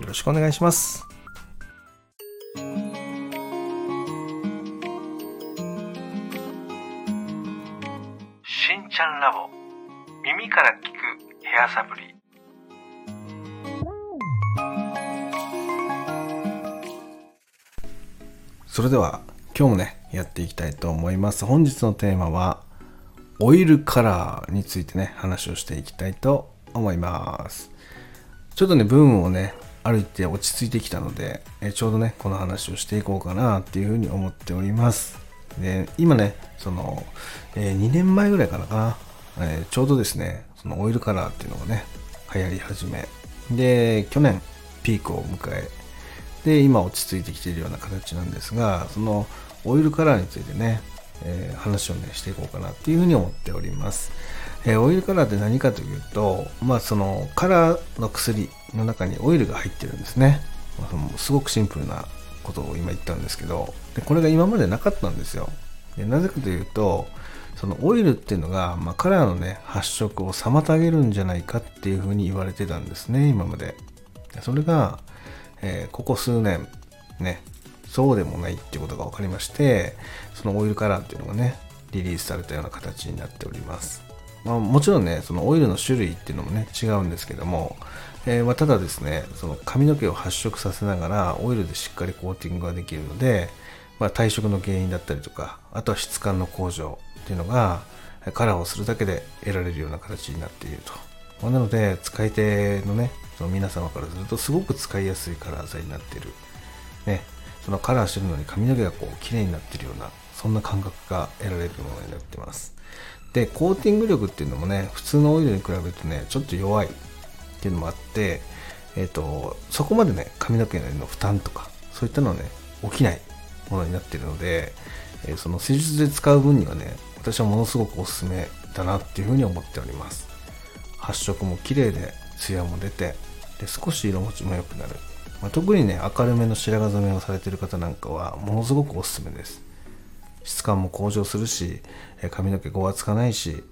よろしくお願いします。しんちゃんラボ。耳から聞くヘアサプリ。それでは今日もねやっていきたいと思います。本日のテーマはオイルカラーについてね話をしていきたいと思います。ちょっとねブームをね歩いて落ち着いてきたのでえちょうどねこの話をしていこうかなっていうふうに思っております。で今ねその、えー、2年前ぐらいからかな、えー、ちょうどですねそのオイルカラーっていうのがね流行り始め。で去年ピークを迎えで今落ち着いてきているような形なんですがそのオイルカラーについてね、えー、話をねしていこうかなっていうふうに思っております、えー、オイルカラーって何かというとまあそのカラーの薬の中にオイルが入ってるんですね、まあ、すごくシンプルなことを今言ったんですけどでこれが今までなかったんですよ。でなぜかというとそのオイルっていうのが、まあ、カラーのね発色を妨げるんじゃないかっていうふうに言われてたんですね今まで。それがえー、ここ数年ねそうでもないっていうことが分かりましてそのオイルカラーっていうのがねリリースされたような形になっております、まあ、もちろんねそのオイルの種類っていうのもね違うんですけども、えー、まあ、ただですねその髪の毛を発色させながらオイルでしっかりコーティングができるので、まあ、退色の原因だったりとかあとは質感の向上っていうのがカラーをするだけで得られるような形になっていると、まあ、なので使い手のねその皆様からするとすごく使いやすいカラー剤になっている。ね、そのカラーしてるのに髪の毛がこう綺麗になっているような、そんな感覚が得られるものになってます。で、コーティング力っていうのもね、普通のオイルに比べるとね、ちょっと弱いっていうのもあって、え、ー、と、そこまでね、髪の毛の負担とか、そういったのはね、起きないものになってるので、えー、その施術で使う分にはね、私はものすごくおすすめだなっていうふうに思っております。発色も綺麗で、ツヤも出てで少し色持ちも良くなる、まあ、特にね明るめの白髪染めをされてる方なんかはものすごくおすすめです質感も向上するし髪の毛ごわつかないし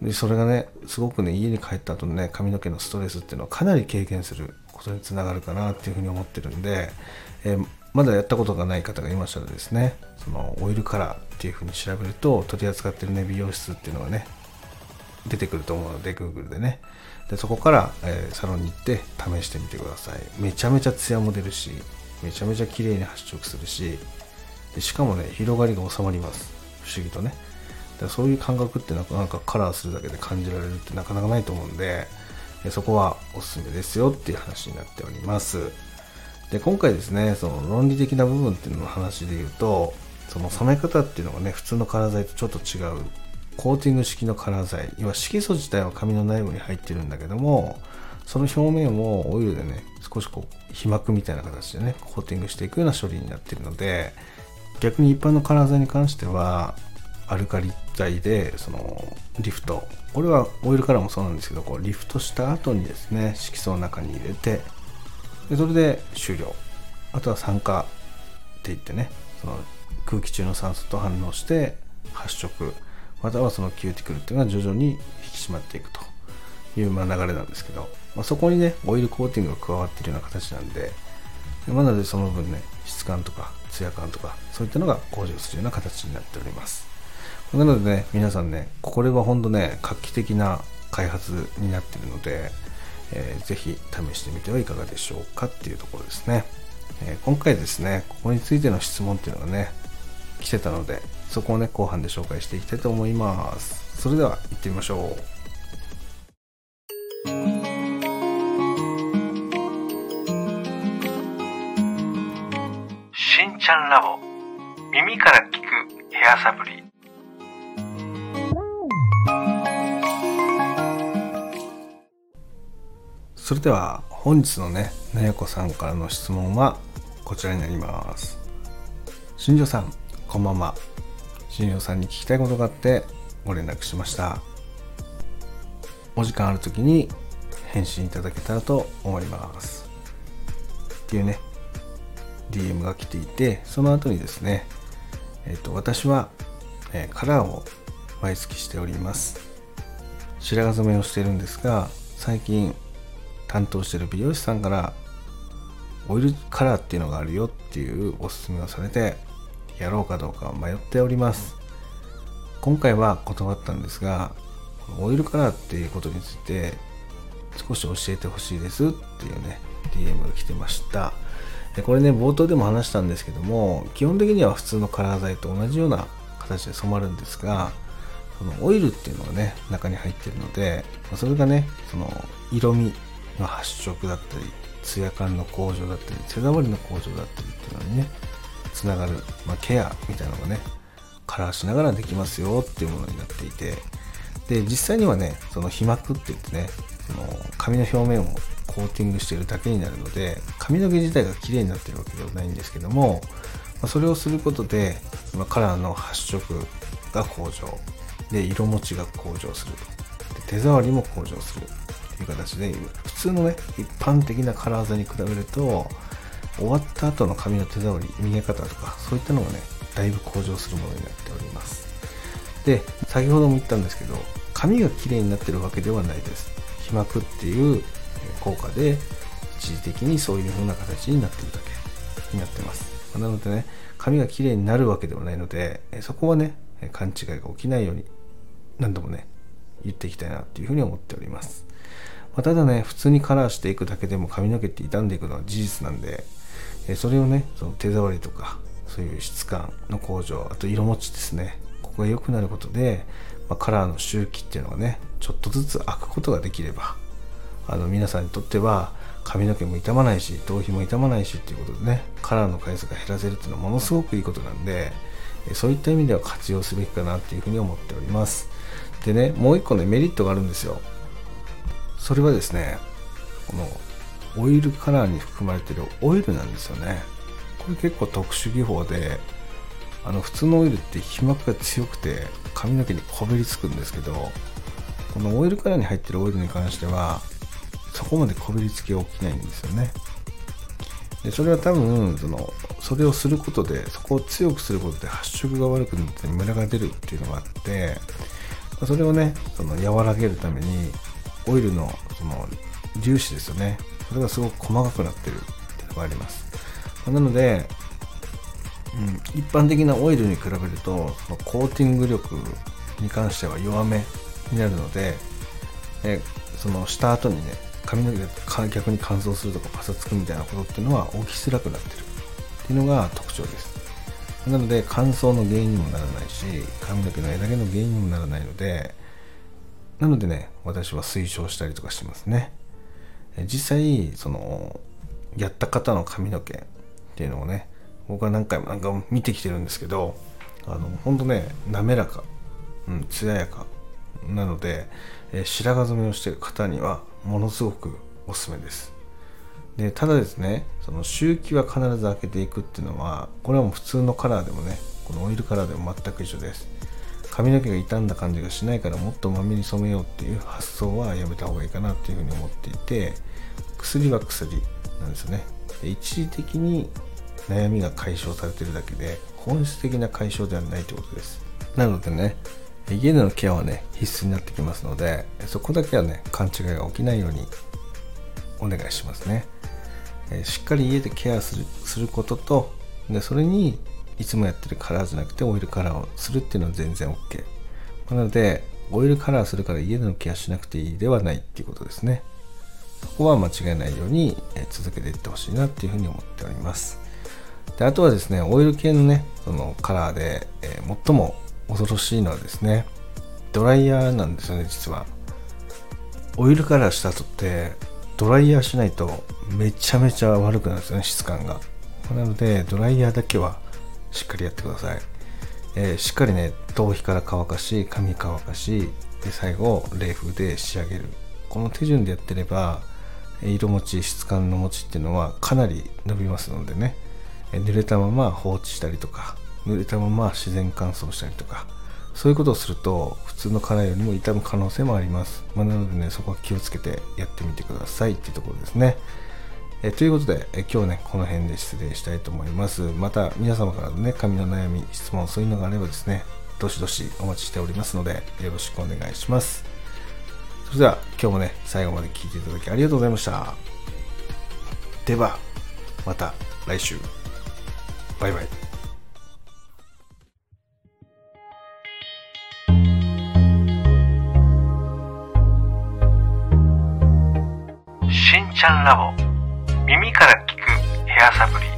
でそれがねすごくね家に帰った後のね髪の毛のストレスっていうのはかなり軽減することにつながるかなっていうふうに思ってるんで、えー、まだやったことがない方がいましたらですねそのオイルカラーっていうふうに調べると取り扱ってるね美容室っていうのがね出てくると思うので Google でね。でそこから、えー、サロンに行って試してみてください。めちゃめちゃツヤも出るしめちゃめちゃ綺麗に発色するしでしかもね広がりが収まります。不思議とね。でそういう感覚ってなんかなんかカラーするだけで感じられるってなかなかないと思うんでそこはおすすめですよっていう話になっております。で今回ですねその論理的な部分っていうのの話で言うとその染め方っていうのがね普通のカラー剤とちょっと違うコーティング式のカラー剤要は色素自体は髪の内部に入ってるんだけどもその表面をオイルでね少しこう皮膜みたいな形でねコーティングしていくような処理になってるので逆に一般のカラー剤に関してはアルカリ剤でそのリフト。これはオイルカラーもそうなんですけどこうリフトした後にですね色素の中に入れてでそれで終了。あとは酸化って言ってねその空気中の酸素と反応して発色。またはそのキューティクルっていうのが徐々に引き締まっていくというま流れなんですけど、まあ、そこにねオイルコーティングが加わっているような形なんでなのでその分ね質感とかツヤ感とかそういったのが向上するような形になっております。なのでね皆さんねこれは本当ね画期的な開発になっているので、えー、ぜひ試してみてはいかがでしょうかっていうところですね、えー、今回ですねここについての質問っていうのがね来てたのでそこをね後半で紹介していきたいと思います。それでは行ってみましょう。しんちゃんラボ。耳から聞くヘアサプリ。それでは本日のねなやこさんからの質問はこちらになります。新庄さんこんばんは。新庄さんに聞きたいことがあってご連絡しました。お時間ある時に返信いただけたらと思います。っていうね DM が来ていてその後にですねえっ、ー、と私は、えー、カラーを毎月しております。白髪染めをしてるんですが最近担当してる美容師さんからオイルカラーっていうのがあるよっていうおすすめをされてやろうかどうか迷っております。今回は断ったんですがオイルカラーっていうことについて少し教えてほしいですっていうね DM が来てました。でこれね冒頭でも話したんですけども基本的には普通のカラー剤と同じような形で染まるんですがそのオイルっていうのがね中に入ってるのでそれがねその色味の発色だったりツヤ感の向上だったり手触りの向上だったりっていうのにねつながる、まあ、ケアみたいなのがねカラーしながらできますよっていうものになっていてで実際にはねその皮膜って言ってねその髪の表面をコーティングしてるだけになるので髪の毛自体が綺麗になってるわけではないんですけども、それをすることで、カラーの発色が向上で色持ちが向上するで手触りも向上するという形で普通のね一般的なカラー剤に比べると終わった後の髪の手触り見え方とかそういったのがねだいぶ向上するものになっております。で先ほども言ったんですけど髪が綺麗になってるわけではないです。皮膜っていう効果で一時的にそういう風な形になってるだけになってます。なのでね髪が綺麗になるわけではないのでそこはね勘違いが起きないように何度もね言っていきたいなっていうふうに思っております、まあ、ただね普通にカラーしていくだけでも髪の毛って傷んでいくのは事実なんでそれをねその手触りとかそういう質感の向上あと色持ちですねここが良くなることで、まあ、カラーの周期っていうのがねちょっとずつ開くことができればあの皆さんにとっては髪の毛も傷まないし頭皮も傷まないしっていうことでねカラーの回数が減らせるっていうのはものすごくいいことなんでそういった意味では活用すべきかなっていうふうに思っております。でねもう一個ねメリットがあるんですよ。それはですねこのオイルカラーに含まれてるオイルなんですよね。これ結構特殊技法であの普通のオイルって皮膜が強くて髪の毛にこびりつくんですけどこのオイルカラーに入ってるオイルに関してはそこまでこびりつきが起きないんですよね。でそれは多分そのそれをすることでそこを強くすることで発色が悪くなってムラが出るっていうのがあってそれをねその和らげるためにオイルのその粒子ですよね。それがすごく細かくなってるっていうのがあります。なので、うん、一般的なオイルに比べるとそのコーティング力に関しては弱めになるのでえそのした後にね髪の毛が逆に乾燥するとかパサつくみたいなことっていうのは起きづらくなってるっていうのが特徴です。なので乾燥の原因にもならないし髪の毛の枝毛の原因にもならないのでなのでね私は推奨したりとかしますね。実際そのやった方の髪の毛っていうのをね僕は何回もなんか見てきてるんですけどあのほんとね滑らかうん艶やかなので、え白髪染めをしている方にはものすごくおすすめです。でただですねその周期は必ず開けていくっていうのはこれはもう普通のカラーでもねこのオイルカラーでも全く一緒です。髪の毛が傷んだ感じがしないからもっとまめに染めようっていう発想はやめた方がいいかなっていうふうに思っていて薬は薬なんですよね。で一時的に悩みが解消されてるだけで本質的な解消ではないということです。なのでね家でのケアはね必須になってきますのでそこだけはね勘違いが起きないようにお願いしますね、えしっかり家でケアするすることとでそれにいつもやってるカラーじゃなくてオイルカラーをするっていうのは全然 OK なのでオイルカラーするから家でのケアしなくていいではないっていうことですね。そこは間違いないように続けていってほしいなっていうふうに思っております。であとはですねオイル系のねそのカラーで、え、最も恐ろしいのはですねドライヤーなんですよね実は。オイルカラーした後ってドライヤーしないとめちゃめちゃ悪くなるんですよね質感が。なのでドライヤーだけはしっかりやってください、えー、しっかりね頭皮から乾かし髪乾かしで最後冷風で仕上げる。この手順でやってれば色持ち質感の持ちっていうのはかなり伸びますのでね。濡れたまま放置したりとか濡れたまま自然乾燥したりとかそういうことをすると普通のカラーよりも傷む可能性もあります、まあ、なのでねそこは気をつけてやってみてくださいっていうところですね。えということでえ今日ねこの辺で失礼したいと思います。また皆様からのね髪の悩み質問そういうのがあればですねどしどしお待ちしておりますのでよろしくお願いします。それでは今日もね最後まで聞いていただきありがとうございました。ではまた来週。バイバイ。しんちゃんラボ耳から聞くヘアサプリ。